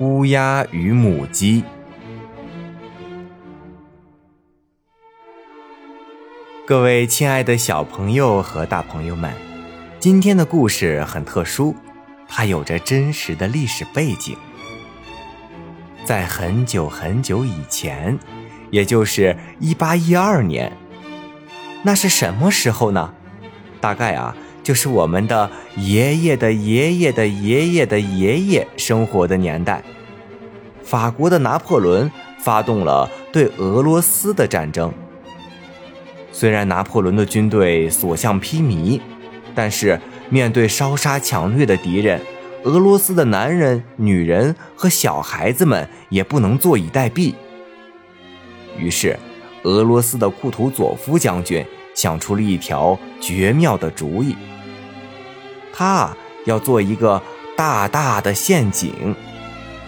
乌鸦与母鸡。各位亲爱的小朋友和大朋友们，今天的故事很特殊，它有着真实的历史背景。在很久很久以前，也就是一八一二年，那是什么时候呢？大概啊，就是我们的爷爷的爷爷的爷爷的爷爷生活的年代。法国的拿破仑发动了对俄罗斯的战争。虽然拿破仑的军队所向披靡，但是面对烧杀抢掠的敌人，俄罗斯的男人、女人和小孩子们也不能坐以待毙。于是，俄罗斯的库图佐夫将军。想出了一条绝妙的主意，他要做一个大大的陷阱，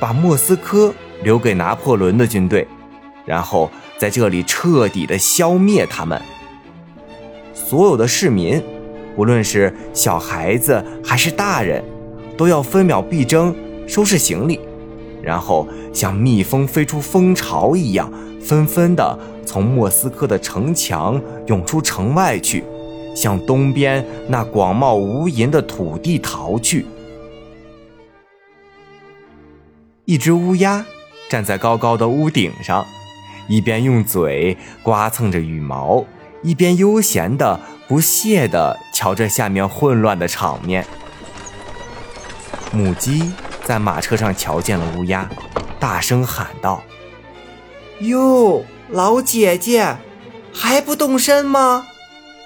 把莫斯科留给拿破仑的军队，然后在这里彻底的消灭他们。所有的市民，无论是小孩子还是大人，都要分秒必争，收拾行李，然后像蜜蜂飞出蜂巢一样，纷纷的。从莫斯科的城墙涌出城外去，向东边那广袤无垠的土地逃去。一只乌鸦站在高高的屋顶上，一边用嘴刮蹭着羽毛，一边悠闲的、不屑的瞧着下面混乱的场面。母鸡在马车上瞧见了乌鸦，大声喊道：“哟！”老姐姐，还不动身吗？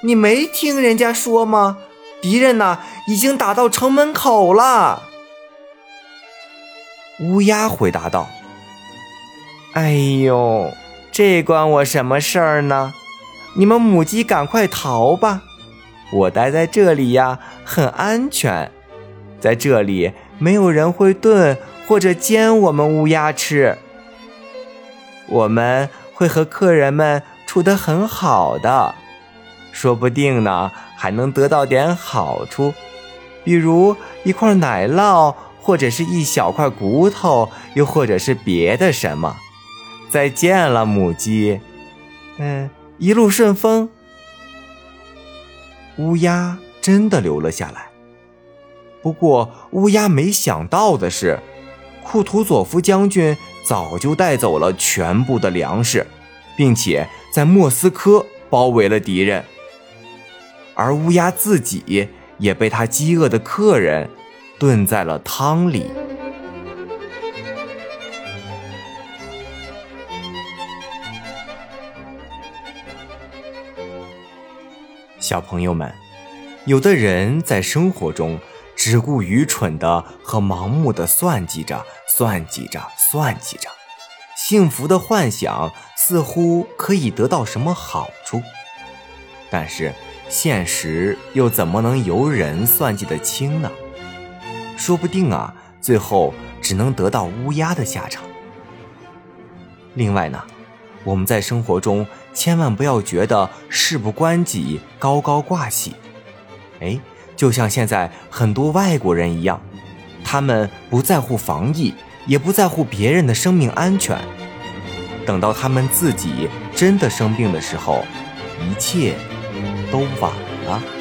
你没听人家说吗？敌人呐，已经打到城门口了。乌鸦回答道：“哎呦，这关我什么事儿呢？你们母鸡赶快逃吧！我待在这里呀，很安全，在这里没有人会炖或者煎我们乌鸦吃。我们。”会和客人们处得很好的，说不定呢还能得到点好处，比如一块奶酪，或者是一小块骨头，又或者是别的什么。再见了，母鸡。嗯，一路顺风。乌鸦真的留了下来。不过，乌鸦没想到的是，库图佐夫将军。早就带走了全部的粮食，并且在莫斯科包围了敌人，而乌鸦自己也被他饥饿的客人炖在了汤里。小朋友们，有的人在生活中只顾愚蠢的和盲目的算计着。算计着，算计着，幸福的幻想似乎可以得到什么好处，但是现实又怎么能由人算计得清呢？说不定啊，最后只能得到乌鸦的下场。另外呢，我们在生活中千万不要觉得事不关己、高高挂起。哎，就像现在很多外国人一样，他们不在乎防疫。也不在乎别人的生命安全。等到他们自己真的生病的时候，一切都晚了。